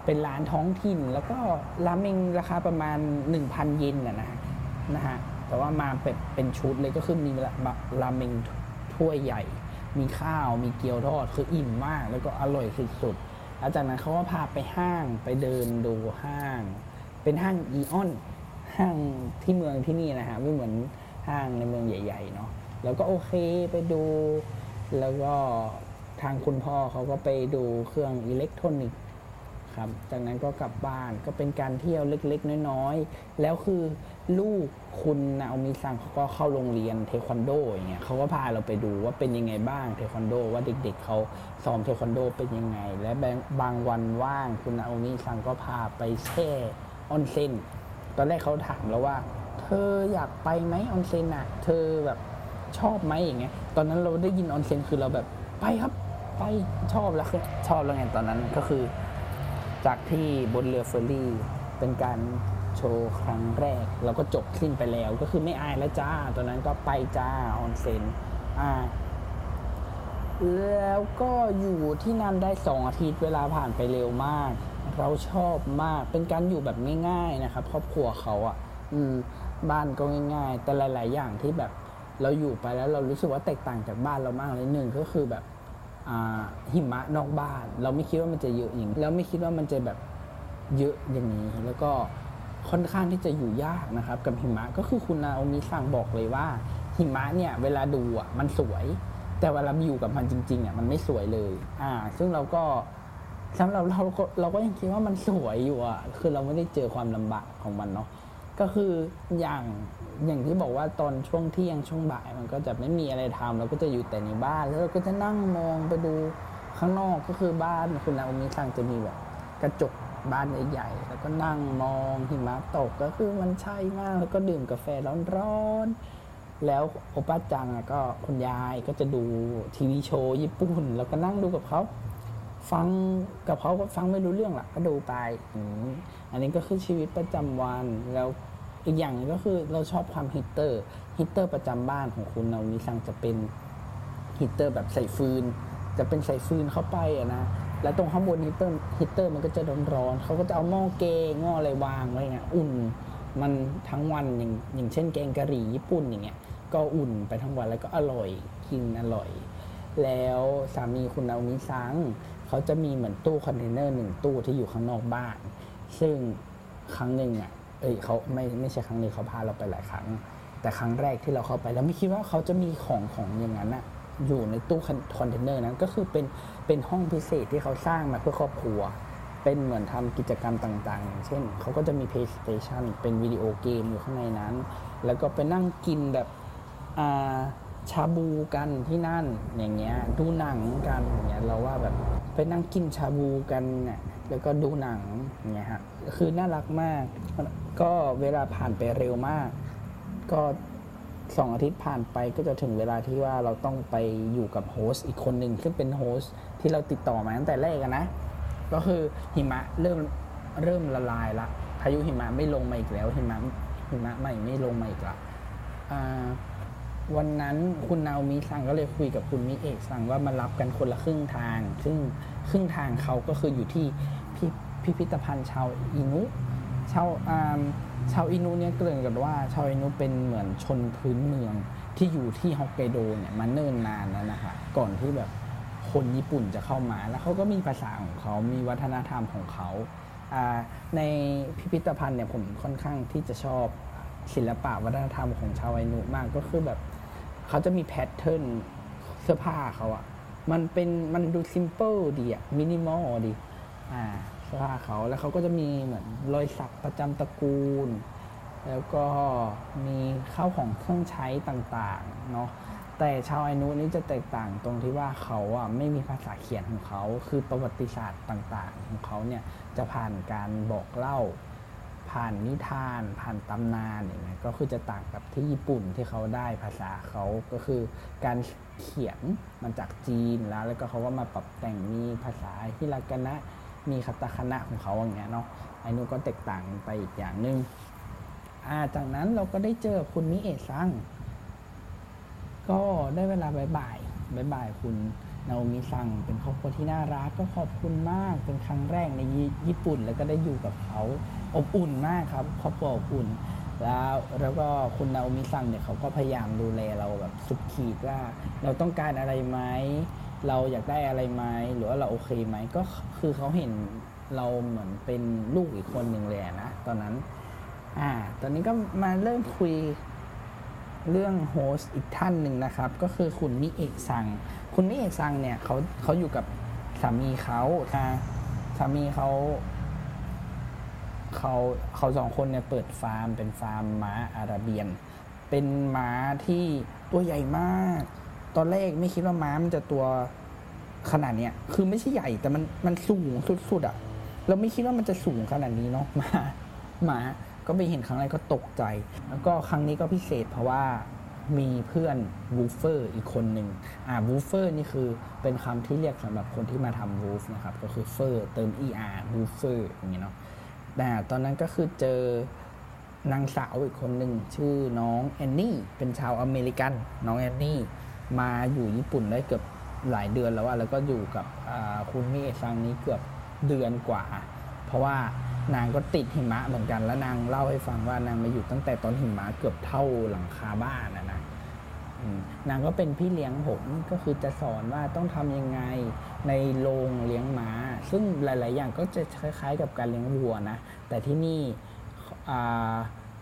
เป็นร้านท้องถิ่น แล้วก็ราเมงราคาประมาณ 1,000 เยนนะนะ นะฮะแต่ว่ามาเป็นเป็นชุดเลยก็คือมีราราเมงถ้วยใหญ่ มีข้าวมีเกี๊ยวทอดคืออิ่มมาก แล้วก็อร่อยสุดๆแล้วจากนั้นเขาก็พาไปห้างไปเดินดูห้าง เป็นห้างอีออนห้างที่เมืองที่นี่นะฮะไม่เหมือนห้างในเมืองใหญ่ๆเนาะแล้วก็โอเคไปดู แล้วก็ทางคุณพ่อเขาก็ไปดูเครื่องอิเล็กทรอนิกส์ ครับ จากนั้นก็กลับบ้านก็เป็นการเที่ยวเล็กๆ น้อยๆ แล้วคือลูกคุณนาโอมิซังเขาก็เข้าโรงเรียนเทควันโดอย่างเงี้ยเขาก็พาเราไปดูว่าเป็นยังไงบ้างเทควันโด ว่าเด็กๆเขาซ้อมเทควันโดเป็นยังไง และบางวันว่างคุณนาโอมิซังก็พาไปแช่ออนเซ็นตอนแรกเขาถามแล้วว่า เธออยากไปไหมออนเซ็นอะเธอแบบชอบไหมอย่างเงี้ย ตอนนั้นเราได้ยินออนเซ็นคือเราแบบไปครับไปชอบแล้วคือชอบแล้วไงตอนนั้นก็คือ จากที่บนเรือเฟอร์รี่ เป็นการโชว์ครั้งแรก เราก็จบสิ้นไปแล้ว ก็คือไม่อายแล้วจ้าตอนนั้นก็ไปจ้าออนเซ็นอ่าแล้วก็อยู่ที่นั่นได้สองอาทิตย์เวลาผ่านไปเร็วมาก เราชอบมากเป็นการอยู่แบบง่ายๆนะครับ ครอบครัวเขาอะ่ะ อืม บ้านก็ง่าย ๆ แต่หลาย ๆ อย่างที่แบบเราอยู่ไปแล้วเรารู้สึกว่าแตกต่างจากบ้านเรามากเลยหนึ่งก็คือแบบ หิมะนอกบ้าน เราไม่คิดว่ามันจะเยอะอย่างแล้วไม่คิดว่ามันจะแบบเยอะอย่างนี้ แล้วก็ค่อนข้างที่จะอยู่ยากนะครับ กับหิมะก็คือคุณนาโอมิสั่งบอกเลยว่า หิมะเนี่ยเวลาดูอะมันสวย แต่เวลาอยู่กับมันจริงๆอะมันไม่สวยเลย อ่า ซึ่งเราก็สำหรับเราก็เราก็ยังคิดว่ามันสวยอยู่อะคือเราไม่ได้เจอความลำบากของมันเนาะก็คืออย่าง อย่างที่บอกว่าตอนช่วงเที่ยงช่วงบ่ายมันก็จะไม่มีอะไรทำเราก็จะอยู่แต่ในบ้าน แล้วเราก็จะนั่งมองไปดูข้างนอกก็คือบ้านคุณนาโอมิซังจะมีแบบ กระจกบ้านใหญ่ๆแล้วก็นั่งมองหิมะตกก็คือมันใช่มาก แล้วก็ดื่มกาแฟร้อนๆแล้วโอป้าจังก็คุณยายก็จะดูทีวีโชว์ญี่ปุ่น แล้วก็นั่งดูกับเขาฟังกับเขาก็ฟังไม่รู้เรื่องหรอกก็ดูไปอันนี้ก็คือชีวิตประจำวันแล้ว อีกอย่างนึงก็คือเราชอบความฮีตเตอร์ฮีตเตอร์ประจำบ้านของคุณนาโอมิซังจะเป็นฮีตเตอร์แบบใส่ฟืน จะเป็นใส่ฟืนเข้าไปอะนะแล้วตรงข้างบนฮีตเตอร์ฮีตเตอร์มันก็จะร้อนๆเขาก็จะเอาหม้อแกงหม้ออะไรวางไว้เงี้ยอุ่นมันทั้งวันอย่างอย่างเช่นแกงกะหรี่ญี่ปุ่นอย่างเงี้ยก็อุ่นไปทั้งวันแล้วก็อร่อยกินอร่อย แล้วสามีคุณนาโอมิซังเขาจะมีเหมือนตู้คอนเทนเนอร์หนึ่งตู้ที่อยู่ข้างนอกบ้าน ซึ่งครั้งหนึ่งอะ เอ้ยเขาไม่ไม่ใช่ครั้งนึงเขาพาเราไปหลายครั้ง แต่ครั้งแรกที่เราเข้าไปเราไม่คิดว่าเขาจะมีของของอย่างนั้นอะอยู่ในตู้คอนเทนเนอร์นั้นก็คือเป็นเป็นห้องพิเศษที่เขาสร้างมาเพื่อครอบครัว เป็นเหมือนทำกิจกรรมต่างๆอย่างเช่นเขาก็จะมี PlayStation เป็นวิดีโอเกมอยู่ข้างในนั้น แล้วก็ไปนั่งกินแบบอ่าชาบูกันที่นั่นอย่างเงี้ยดูหนังกันอย่างเงี้ยเราว่าแบบไปนั่งกินชาบูกันเนี่ยแล้วก็ดูหนังอย่างเงี้ยฮะ คือน่ารักมาก ก็เวลาผ่านไปเร็วมาก ก็สองอาทิตย์ผ่านไปก็จะถึงเวลาที่ว่าเราต้องไปอยู่กับโฮสต์อีกคนหนึ่งซึ่งเป็นโฮสต์ที่เราติดต่อมาตั้งแต่แรกนะ ก็คือหิมะเริ่มเริ่มละลายละพายุหิมะไม่ลงมาอีกแล้วหิมะหิมะใหม่ไม่ลงมาอีกละวันนั้นคุณนาโอมิสั่งก็เลยคุยกับคุณมิเอะสั่งว่ามารับกันคนละครึ่งทาง ซึ่งครึ่งทางเขาก็คืออยู่ที่ พิพิธภัณฑ์ชาวอินุชาวอาชาวอินุเนี่ยเกริ่นกันว่า ชาวอินุเป็นเหมือนชนพื้นเมืองที่อยู่ที่ฮอกไกโดเนี่ยมาเนิ่นนานแล้วนะคะก่อนที่แบบคนญี่ปุ่นจะเข้ามาแล้วเขาก็มีภาษาของเขา มีวัฒนธรรมของเขาอ่าในพิพิธภัณฑ์เนี่ยผมค่อนข้างที่จะชอบศิลปะวัฒนธรรมของชาวไอนุมากก็คือแบบเขาจะมี pattern เสื้อผ้าเขาอะมันเป็นมันดู simple ดีอะมินิมอลดีอ่า เสื้อผ้าเขาแล้วเขาก็จะมีเหมือนรอยสักประจำตระกูล แล้วก็มีข้าวของเครื่องใช้ต่างๆเนาะแต่ชาวไอนุนี่จะแตกต่างตรงที่ว่าเขาอะไม่มีภาษาเขียนของเขา คือประวัติศาสตร์ต่างๆ ของเขาเนี่ยจะผ่านการบอกเล่า ผ่านนิทาน ผ่านตำนานอย่างเงี้ยก็คือจะต่างกับที่ญี่ปุ่นที่เขาได้ภาษาเขาก็คือการเขียนมันจากจีนแล้ว แล้วก็เขาก็มาปรับแต่งมีภาษาฮิรากานะ มีคาตาคานะของเขาอย่างเงี้ยเนาะไอ้นู้ก็แตกต่างไปอีกอย่างหนึ่งอ่าจากนั้นเราก็ได้เจอคุณมิเอะซังก็ได้เวลา bye bye bye bye คุณนาโอมิซังเป็นครอบครัวที่น่ารักก็ขอบคุณมาก เป็นครั้งแรกในญี่ปุ่น แล้วก็ได้อยู่กับเขาอบอุ่นมากครับครอบครัวอบอุ่น แล้วแล้วก็คุณนาโอมิซังเนี่ยเขาก็พยายามดูแลเราแบบสุดขีดว่า เราต้องการอะไรไหม เราอยากได้อะไรไหมหรือว่าเราโอเคไหมก็คือเขาเห็นเราเหมือนเป็นลูกอีกคนหนึ่งเลยอะนะตอนนั้น อ่า ตอนนี้ก็มาเริ่มคุยเรื่อง host อีกท่านหนึ่งนะครับ ก็คือคุณมิเอะซัง คุณมิเอะซังเนี่ยเขาเขาอยู่กับสามีเขาอ่าสามีเขาเขาเขาสองคนเนี่ยเปิดฟาร์ม เป็นฟาร์มม้า Arabian เป็นม้าที่ตัวใหญ่มาก ตอนแรกไม่คิดว่าม้ามันจะตัวขนาดเนี้ย คือไม่ใช่ใหญ่แต่มันมันสูงสุดๆอ่ะ เราไม่คิดว่ามันจะสูงขนาดนี้เนาะม้าม้าก็ไปเห็นครั้งแรกก็ตกใจ แล้วก็ครั้งนี้ก็พิเศษเพราะว่ามีเพื่อน WWOOFer อีกคนหนึ่งอ่า WWOOFer นี่คือเป็นคำที่เรียกสำหรับคนที่มาทำ WWOOF นะครับ ก็คือ fer เติม er WWOOFer อย่างเงี้ยเนาะแต่ตอนนั้นก็คือเจอนางสาวอีกคนหนึ่งชื่อน้องแอนนี่เป็นชาวอเมริกันน้องแอนนี่ มาอยู่ญี่ปุ่นได้เกือบหลายเดือนแล้วอะแล้วก็อยู่กับคุณมิเอะซังนี้เกือบเดือนกว่า เพราะว่านางก็ติดหิมะเหมือนกัน แล้วนางเล่าให้ฟังว่านางมาอยู่ตั้งแต่ตอนหิมะเกือบเท่าหลังคาบ้านนะนะนางก็เป็นพี่เลี้ยงผมก็คือจะสอนว่าต้องทำยังไงในโรงเลี้ยงม้า ซึ่งหลาย ๆ อย่างก็จะคล้าย ๆ กับการเลี้ยงวัวนะ แต่ที่นี่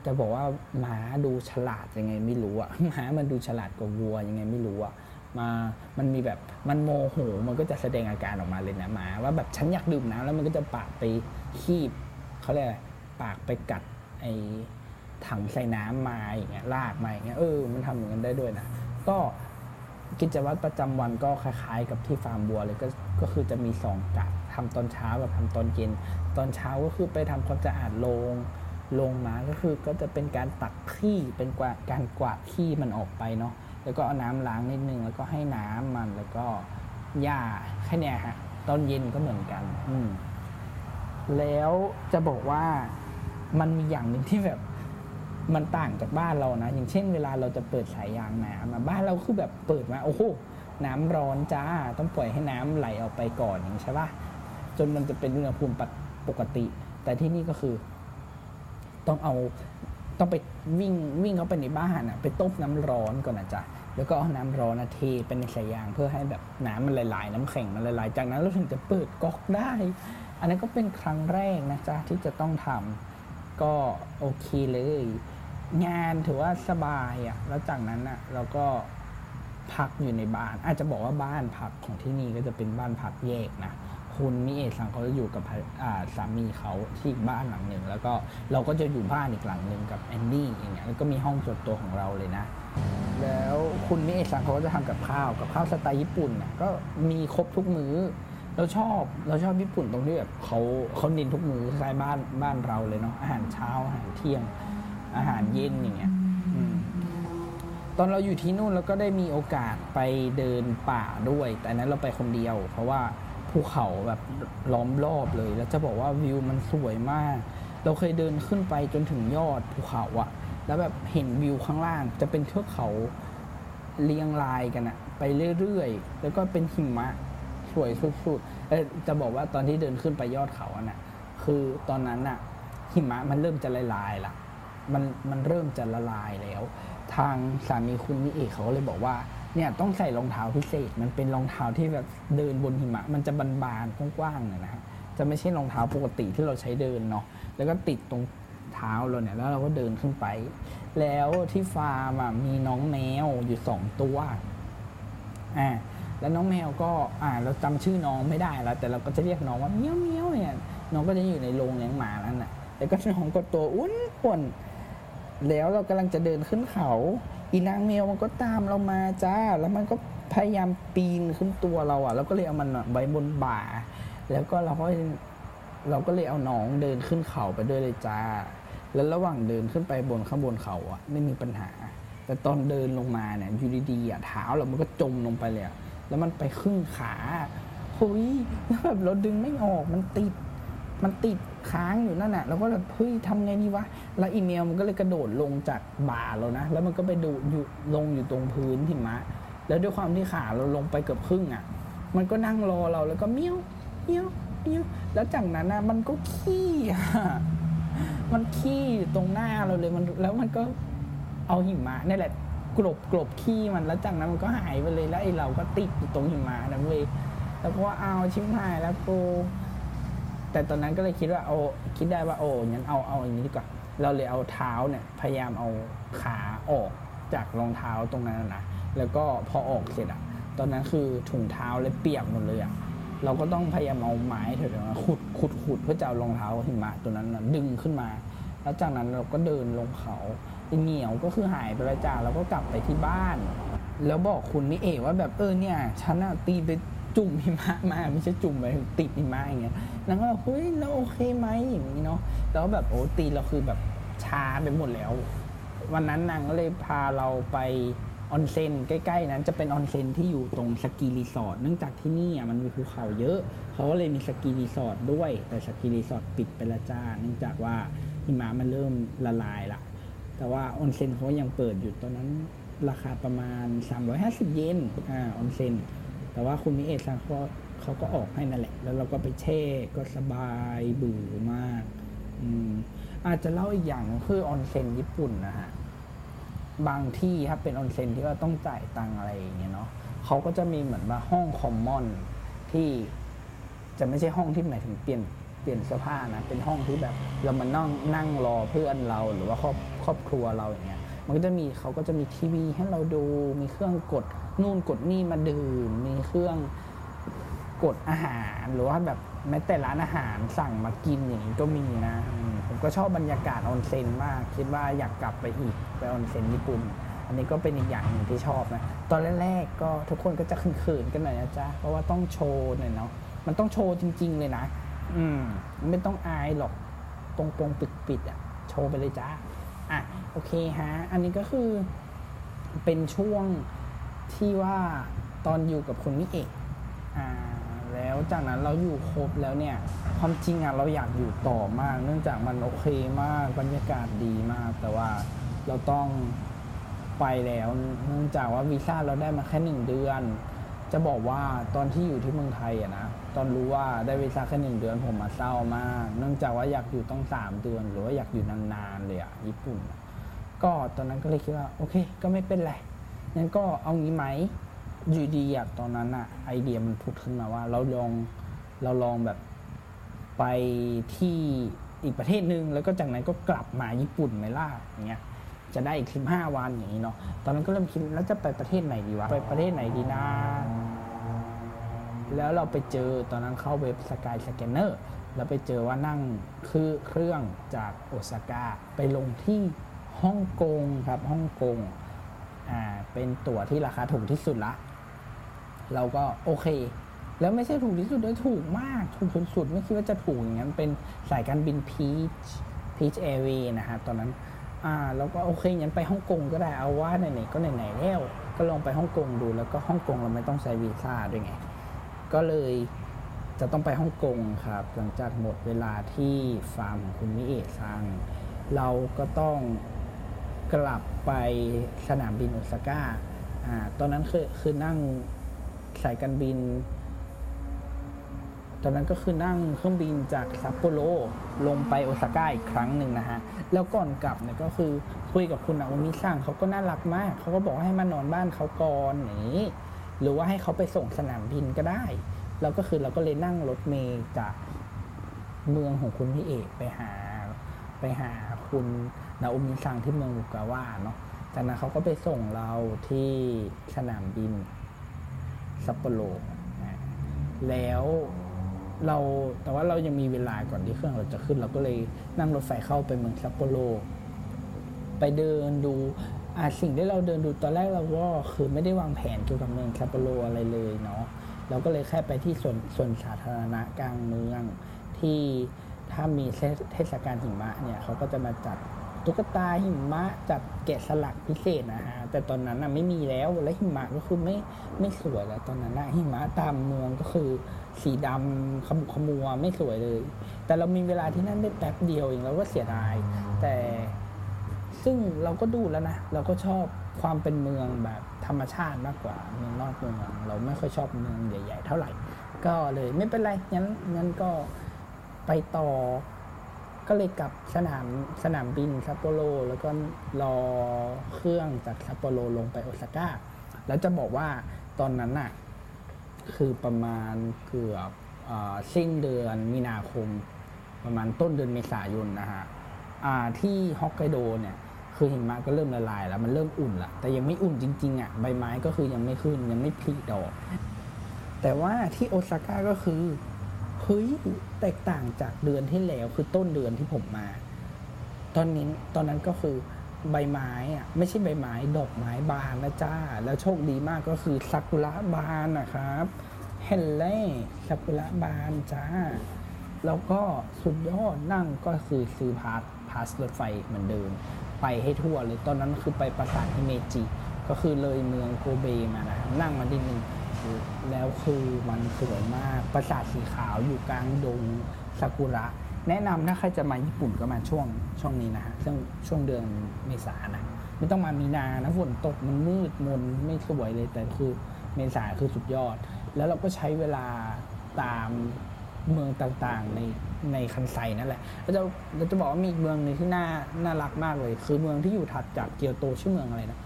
จะบอกว่าหมาดูฉลาดยังไงไม่รู้อะหมามันดูฉลาดกว่าวัวยังไงไม่รู้อะมามันมีแบบมันโมโหมันก็จะแสดงอาการออกมาเลยนะหมาว่าแบบฉันอยากดื่มน้ำแล้วมันก็จะปากไปคีบเขาเรียกอะไรปากไปกัดไอ้ถังใส่น้ำมาอย่างเงี้ยลากมาอย่างเงี้ยเออมันทำอย่างนั้นได้ด้วยนะก็กิจวัตรประจำวันก็คล้ายๆ กับที่ฟาร์มบัวเลยก็ก็คือจะมีสองกะทำตอนเช้ากับทำตอนเย็น ตอนเช้าก็คือไปทำความสะอาดโรง โรงมาก็คือก็จะเป็นการตักขี้เป็นกว่าการกวาดขี้มันออกไปเนาะแล้วก็เอาน้ำล้างนิดนึงแล้วก็ให้น้ำมันแล้วก็หญ้าแค่นี้ฮะตอนเย็นก็เหมือนกัน อืมแล้วจะบอกว่ามันมีอย่างหนึ่งที่แบบมันต่างจากบ้านเรานะ อย่างเช่นเวลาเราจะเปิดสายยางน้ำบ้านเราคือแบบเปิดมาโอ้โหน้ำร้อนจ้าต้องปล่อยให้น้ำไหลออกไปก่อนอย่างใช่ปะจนมันจะเป็นอุณหภูมิปกติ แต่ที่นี่ก็คือ ต้องเอาต้องไปวิ่งวิ่งเข้าไปในบ้านอะไปต้มน้ำร้อนก่อนนะจ๊ะแล้วก็เอาน้ำร้อนอะเทไปในสายยางเพื่อให้แบบน้ำมันละลายน้ำแข็งมันละลายจากนั้นเราถึงจะเปิดก๊อกได้ อันนั้นก็เป็นครั้งแรกนะจ๊ะที่จะต้องทำก็โอเคเลย งานถือว่าสบายอะแล้วจากนั้นอะเราก็พักอยู่ในบ้าน อาจจะบอกว่าบ้านพักของที่นี่ก็จะเป็นบ้านพักแยกนะ คุณมิเอะซังเขาจะอยู่กับสามีเขาที่บ้านหลังหนึ่ง แล้วก็เราก็จะอยู่บ้านอีกหลังหนึ่งกับแอนนี่อย่างเงี้ยแล้วก็มีห้องส่วนตัวของเราเลยนะ แล้วคุณมิเอะซังเขาก็จะทำกับข้าวกับข้าวสไตล์ญี่ปุ่นน่ะก็มีครบทุกมื้อเราชอบเราชอบญี่ปุ่นตรงที่แบบเขาเขาเน้นทุกมื้อคล้ายบ้านบ้านเราเลยเนาะอาหารเช้าอาหารเที่ยง อาหารเย็นอย่างเงี้ยตอนเราอยู่ที่นู่นเราก็ได้มีโอกาสไปเดินป่าด้วย แต่นั้นเราไปคนเดียว เพราะว่า ภูเขาแบบล้อมรอบเลย แล้วจะบอกว่าวิวมันสวยมาก เราเคยเดินขึ้นไปจนถึงยอดภูเขาอะแล้วแบบเห็นวิวข้างล่าง จะเป็นเทือกเขาเรียงรายกันอะไปเรื่อยๆ แล้วก็เป็นหิมะสวยสุดๆเอ้ยจะบอกว่าตอนที่เดินขึ้นไปยอดเขาอะน่ะคือตอนนั้นน่ะหิมะมันเริ่มจะละลายละมันมันเริ่มจะละลายแล้ว ทางสามีคุณมิเอกเขาก็เลยบอกว่า เนี่ยต้องใส่รองเท้าพิเศษ มันเป็นรองเท้าที่แบบเดินบนหิมะ มันจะบานๆกว้างๆนะนะฮะจะไม่ใช่รองเท้าปกติที่เราใช้เดินเนาะแล้วก็ติดตรงเท้าเราเนี่ยแล้วเราก็เดินขึ้นไป แล้วที่ฟาร์มมีน้องแมวอยู่สองตัวอ่าแล้วน้องแมวก็อ่าเราจำชื่อน้องไม่ได้แล้ว แต่เราก็จะเรียกน้องว่าเมี้ยวเมี้ยวเนี่ยน้องก็จะอยู่ในโรงเลี้ยงหมานั่นน่ะแล้วก็น้องก็ตัวอ้วนอ้วนแล้วเรากำลังจะเดินขึ้นเขา อีนางแมวมันก็ตามเรามาจ้า แล้วมันก็พยายามปีนขึ้นตัวเราอะ แล้วก็เลยเอามันไว้บนบ่า แล้วก็เราก็เราก็เลยเอาน้องเดินขึ้นเขาไปด้วยเลยจ้า แล้วระหว่างเดินขึ้นไปบนข้างบนเขาอะไม่มีปัญหา แต่ตอนเดินลงมาเนี่ยอยู่ดีๆอะเท้าเรามันก็จมลงไปเลยแล้วมันไปครึ่งขาเฮ้ยแล้วแบบเราดึงไม่ออกมันติด มันติดค้างอยู่นั่นน่ะเราก็แบบเฮ้ยทำไงดีวะ แล้วอีเมลมันก็เลยกระโดดลงจากบ่าเรานะ แล้วมันก็ไปดูอยู่ลงอยู่ตรงพื้นหิมะ แล้วด้วยความที่ขาเราลงไปเกือบครึ่งอะ มันก็นั่งรอเราแล้วก็เมี้ยวเมี้ยวเมี้ยว แล้วจากนั้นนะมันก็ขี้อะมันขี้อยู่ตรงหน้าเราเลยมันแล้วมันก็เอาหิมะนี่แหละกลบกลบขี้มันแล้วจากนั้นมันก็หายไปเลยแล้วไอ้เราก็ติดอยู่ตรงหิมะนั้นเลยแล้วก็ว่าเอาชิบหายแล้วกู แต่ตอนนั้นก็เลยคิดว่าโอ้คิดได้ว่าโอ้งั้นเอาเอาอย่างนี้ดีกว่าเราเลยเอาเท้าเนี่ยพยายามเอาขาออกจากรองเท้าตรงนั้นนะแล้วก็พอออกเสร็จอะตอนนั้นคือถุงเท้าเลยเปียกหมดเลยอะเราก็ต้องพยายามเอาไม้แถวๆนั้นขุดขุดขุดเพื่อจะเอารองเท้าหิมะตัวนั้นนะดึงขึ้นมา แล้วจากนั้นเราก็เดินลงเขาเหนียวก็คือหายไปแล้วจ้าเราก็กลับไปที่บ้าน แล้วบอกคุณมิเอะว่าแบบเออเนี่ยฉันอะตีนไป จุ่มหิมะมาไม่ใช่จุ่มไปติดหิมะอย่างเงี้ยนางก็แบบเฮ้ยเราโอเคไหมอย่างนี้เนาะแล้วแบบโอ้ตีนเราคือแบบชาไปหมดแล้ว วันนั้นนางก็เลยพาเราไปออนเซ็นใกล้ๆ นั้นจะเป็นออนเซ็นที่อยู่ตรง ski resort เนื่องจากที่นี่อะมันมีภูเขาเยอะเขาก็เลยมี ski resort ด้วย แต่ ski resort ปิดไปละจ้าเนื่องจากว่าหิมะมันเริ่มละลายละแต่ว่าออนเซ็นเขายังเปิดอยู่ตอนนั้นราคาประมาณ 350 เยนอ่าออนเซ็น แต่ว่าคุณมิเอะซังเขาก็เขาก็ออกให้นั่นแหละ แล้วเราก็ไปแช่ก็สบายบรื๋อมาก อืมอาจจะเล่าอีกอย่างคือออนเซ็นญี่ปุ่นนะฮะบางที่ครับเป็นออนเซ็นที่ว่าต้องจ่ายตังอะไรอย่างเงี้ยเนาะเขาก็จะมีเหมือนว่าห้อง common ที่จะไม่ใช่ห้องที่หมายถึงเปลี่ยนเปลี่ยนเสื้อผ้านะเป็นห้องที่แบบเรามานั่งนั่งรอเพื่อนเราหรือว่าครอบครอบครัวเราอย่างเงี้ย มันก็จะมีเขาก็จะมีทีวีให้เราดู มีเครื่องกดนู่นกดนี่มาดื่ม มีเครื่องกดอาหารหรือว่าแบบแม้แต่ร้านอาหารสั่งมากินอย่างนี้ก็มีนะ ผมก็ชอบบรรยากาศออนเซ็นมาก คิดว่าอยากกลับไปอีกไปออนเซ็นญี่ปุ่น อันนี้ก็เป็นอีกอย่างหนึ่งที่ชอบนะ ตอนแรกๆก็ทุกคนก็จะขินๆกันหน่อยนะจ๊ะ เพราะว่าต้องโชว์หน่อยเนาะ มันต้องโชว์จริง ๆ เลยนะ อืม ไม่ต้องอายหรอก ตรงๆปิดๆอะ โชว์ไปเลยจ้า โอเคฮะ อันนี้ก็คือเป็นช่วงที่ว่าตอนอยู่กับคุณมิเอกอ่าแล้วจากนั้นเราอยู่ครบแล้วเนี่ย ความจริงอะเราอยากอยู่ต่อมาก เนื่องจากมันโอเคมากบรรยากาศดีมาก แต่ว่าเราต้องไปแล้ว เนื่องจากว่าวีซ่าเราได้มาแค่หนึ่งเดือน จะบอกว่าตอนที่อยู่ที่เมืองไทยอะนะตอนรู้ว่าได้วีซ่าแค่หนึ่งเดือนผมมาเศร้ามาก เนื่องจากว่าอยากอยู่ต้องสามเดือน หรือว่าอยากอยู่นานๆเลยอะญี่ปุ่นอ ก็ตอนนั้นก็เลยคิดว่าโอเค ก็ไม่เป็นไรงั้นก็เอางี้ไหมอยู่ดีอะตอนนั้นอะไอเดียมันผุดขึ้นมาว่า เราลองเราลองแบบไปที่อีกประเทศหนึ่งแล้วก็จากนั้นก็กลับมาญี่ปุ่นไหมล่ะอย่างเงี้ยจะได้อีกสิบห้าวันอย่างนี้เนาะตอนนั้นก็เริ่มคิดแล้วจะไปประเทศไหนดีวะไปประเทศไหนดีนะ แล้วเราไปเจอตอนนั้นเข้าเว็บสกายสแกนเนอร์แล้วไปเจอว่านั่งคือเครื่องจากโอซาก้าไปลงที่ ฮ่องกงครับฮ่องกงอ่าเป็นตั๋วที่ราคาถูกที่สุดละ เราก็โอเค แล้วไม่ใช่ถูกที่สุดด้วยถูกมาก ถูกสุดๆไม่คิดว่าจะถูกอย่างนั้นเป็นสายการบินพีชพีชแอร์เวย์นะฮะตอนนั้นอ่าเราก็โอเคงั้นไปฮ่องกงก็ได้เอาว่าไหนๆก็ไหนๆแล้วก็ลองไปฮ่องกงดูแล้วก็ฮ่องกงเราไม่ต้องใช้วีซ่าด้วยไง ก็เลยจะต้องไปฮ่องกงครับ หลังจากหมดเวลาที่ฟาร์มของคุณมิเอะซังเราก็ต้อง กลับไปสนามบินโอซาก้าอ่าตอนนั้นคือคือนั่งสายการบิน ตอนนั้นก็คือนั่งเครื่องบินจากซัปโปโรลงไปโอซาก้าอีกครั้งหนึ่งนะฮะ แล้วก่อนกลับเนี่ยก็คือคุยกับคุณนาโอมิซังเขาก็น่ารักมาก เขาก็บอกให้มานอนบ้านเขาก่อนอย่างนี้ หรือว่าให้เขาไปส่งสนามบินก็ได้ แล้วก็คือเราก็เลยนั่งรถเมล์จากเมืองของคุณพี่เอกไปหาไปหาคุณ นาโอมิซังที่เมืองบุกาวะเนาะจากนั้นเขาก็ไปส่งเราที่สนามบินซัปโปโรแล้วเราแต่ว่าเรายังมีเวลาก่อนที่เครื่องเราจะขึ้น เราก็เลยนั่งรถไฟเข้าไปเมืองซัปโปโรไปเดินดูอ่าสิ่งที่เราเดินดูตอนแรกเราก็คือไม่ได้วางแผนเกี่ยวกับเมืองซัปโปโรอะไรเลยเนาะเราก็เลยแค่ไปที่ส่วนส่วนสาธารณะกลางเมืองที่ถ้ามีเทศเทศกาลหิมะเนี่ยเขาก็จะมาจัด ตุ๊กตาหิมะจัดแกะสลักพิเศษนะฮะแต่ตอนนั้นน่ะไม่มีแล้วและหิมะก็คือไม่ไม่สวยแล้วตอนนั้นนะหิมะตามเมืองก็คือ สีดำขมุขมัวไม่สวยเลย แต่เรามีเวลาที่นั่นได้แป๊บเดียวเองเราก็เสียดาย แต่ซึ่งเราก็ดูแล้วนะเราก็ชอบความเป็นเมืองแบบธรรมชาติมากกว่าเมืองนอกเมืองเราไม่ค่อยชอบเมืองใหญ่ ๆ เท่าไหร่ ก็เลยไม่เป็นไรงั้นงั้นก็ไปต่อ ก็เลยกลับสนามสนามบินซัปโปโรแล้วก็รอเครื่องจากซัปโปโรลงไปโอซาก้า แล้วจะบอกว่าตอนนั้นน่ะคือประมาณเกือบสิ้นเดือนมีนาคม ประมาณต้นเดือนเมษายนนะฮะที่ฮอกไกโดเนี่ยคือหิมะก็เริ่มละลายแล้วมันเริ่มอุ่นละแต่ยังไม่อุ่นจริงๆอะใบไม้ก็คือยังไม่ขึ้นยังไม่ผลิดอก แต่ว่าที่โอซาก้าก็คือ เฮ้ยแตกต่างจากเดือนที่แล้วคือต้นเดือนที่ผมมา ตอนนี้ตอนนั้นก็คือใบไม้อะไม่ใช่ใบไม้ดอกไม้บานนะจ้า แล้วโชคดีมากก็คือซากุระบานนะครับเฮนเล่ซากุระบานจ้า แล้วก็สุดยอดนั่งก็คือซื้อพาสพาสรถไฟเหมือนเดิม ไปให้ทั่วเลยตอนนั้นคือไปปราสาทฮิเมจิ ก็คือเลยเมืองโกเบมานะนั่งมาดิดนึง แล้วคือมันสวยมาก ปราสาทสีขาวอยู่กลางดงซากุระ แนะนำถ้าใครจะมาญี่ปุ่นก็มาช่วงช่วงนี้นะฮะช่วงช่วงเดือนเมษานะ ไม่ต้องมามีนานะฝนตกมันมืดมนไม่สวยเลย แต่คือเมษาคือสุดยอด แล้วเราก็ใช้เวลาตามเมืองต่างๆในในคันไซนั่นแหละแล้วจะเราจะบอกว่ามีอีกเมืองหนึงที่น่าน่ารักมากเลย คือเมืองที่อยู่ถัดจากเกียวโตชื่อเมืองอะไรนะ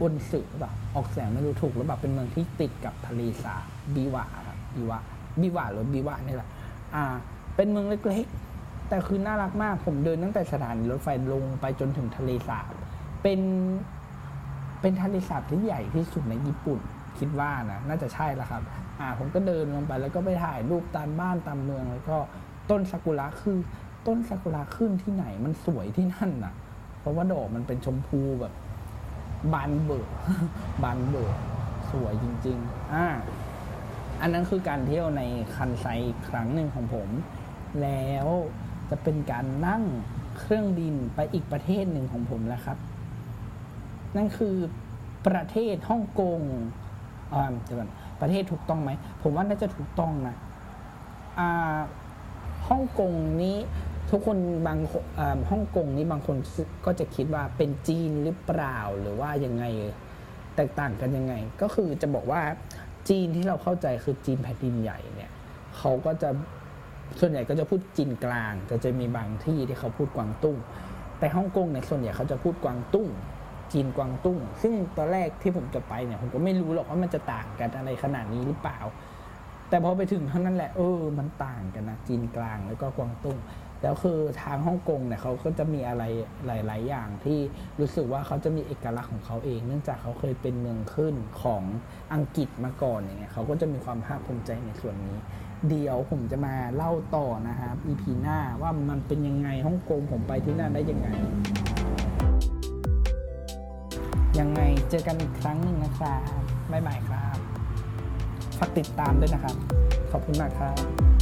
อุนสึหรือเปล่าออกเสียงไม่รู้ถูกหรือเปล่าเป็นเมืองที่ติดกับทะเลสาบบิวะครับบิวะบิวะหรือบิวะนี่แหละอ่า เป็นเมืองเล็กๆ แต่คือน่ารักมากผมเดินตั้งแต่สถานีรถไฟลงไปจนถึงทะเลสาบเป็นเป็นทะเลสาบที่ใหญ่ที่สุดในญี่ปุ่นคิดว่านะน่าจะใช่ละครับ อ่าผมก็เดินลงไปแล้วก็ไปถ่ายรูปตามบ้านตามเมืองแล้วก็ต้นซากุระคือต้นซากุระขึ้นที่ไหนมันสวยที่นั่นน่ะ เพราะว่าดอกมันเป็นชมพูแบบ บานเบิกบานเบิกสวยจริงๆอ่าอันนั้นคือการเที่ยวในคันไซอีกครั้งหนึ่งของผม แล้วจะเป็นการนั่งเครื่องบินไปอีกประเทศหนึ่งของผมแล้วครับ นั่นคือประเทศฮ่องกงอ่าเดี๋ยวก่อนประเทศถูกต้องไหม ผมว่าน่าจะถูกต้องนะอ่าฮ่องกงนี้ ทุกคนบางฮ่องกงนี้บางคนก็จะคิดว่าเป็นจีนหรือเปล่าหรือว่ายังไงแตกต่างกันยังไง ก็คือจะบอกว่าจีนที่เราเข้าใจคือจีนแผ่นดินใหญ่เนี่ยเขาก็จะส่วนใหญ่ก็จะพูดจีนกลาง แต่จะมีบางที่ที่เขาพูดกวางตุ้ง แต่ฮ่องกงเนี่ยส่วนใหญ่เขาจะพูดกวางตุ้ง จีนกวางตุ้ง ซึ่งตอนแรกที่ผมจะไปเนี่ยผมก็ไม่รู้หรอกว่ามันจะต่างกันอะไรขนาดนี้หรือเปล่า แต่พอไปถึงเท่านั้นแหละเออ มันต่างกันนะจีนกลางแล้วก็กวางตุ้ง แล้วคือทางฮ่องกงเนี่ยเขาก็จะมีอะไรหลาย ๆ อย่างที่รู้สึกว่าเขาจะมีเอกลักษณ์ของเขาเอง เนื่องจากเขาเคยเป็นเมืองขึ้นของอังกฤษมาก่อนอย่างเงี้ยเขาก็จะมีความภาคภูมิใจในส่วนนี้ เดี๋ยวผมจะมาเล่าต่อนะครับ EP หน้าว่ามันเป็นยังไงฮ่องกงผมไปที่นั่นได้ยังไงยังไงเจอกันอีกครั้งหนึ่งนะครับบ๊ายบายครับ ฝากติดตามด้วยนะครับ ขอบคุณมากครับ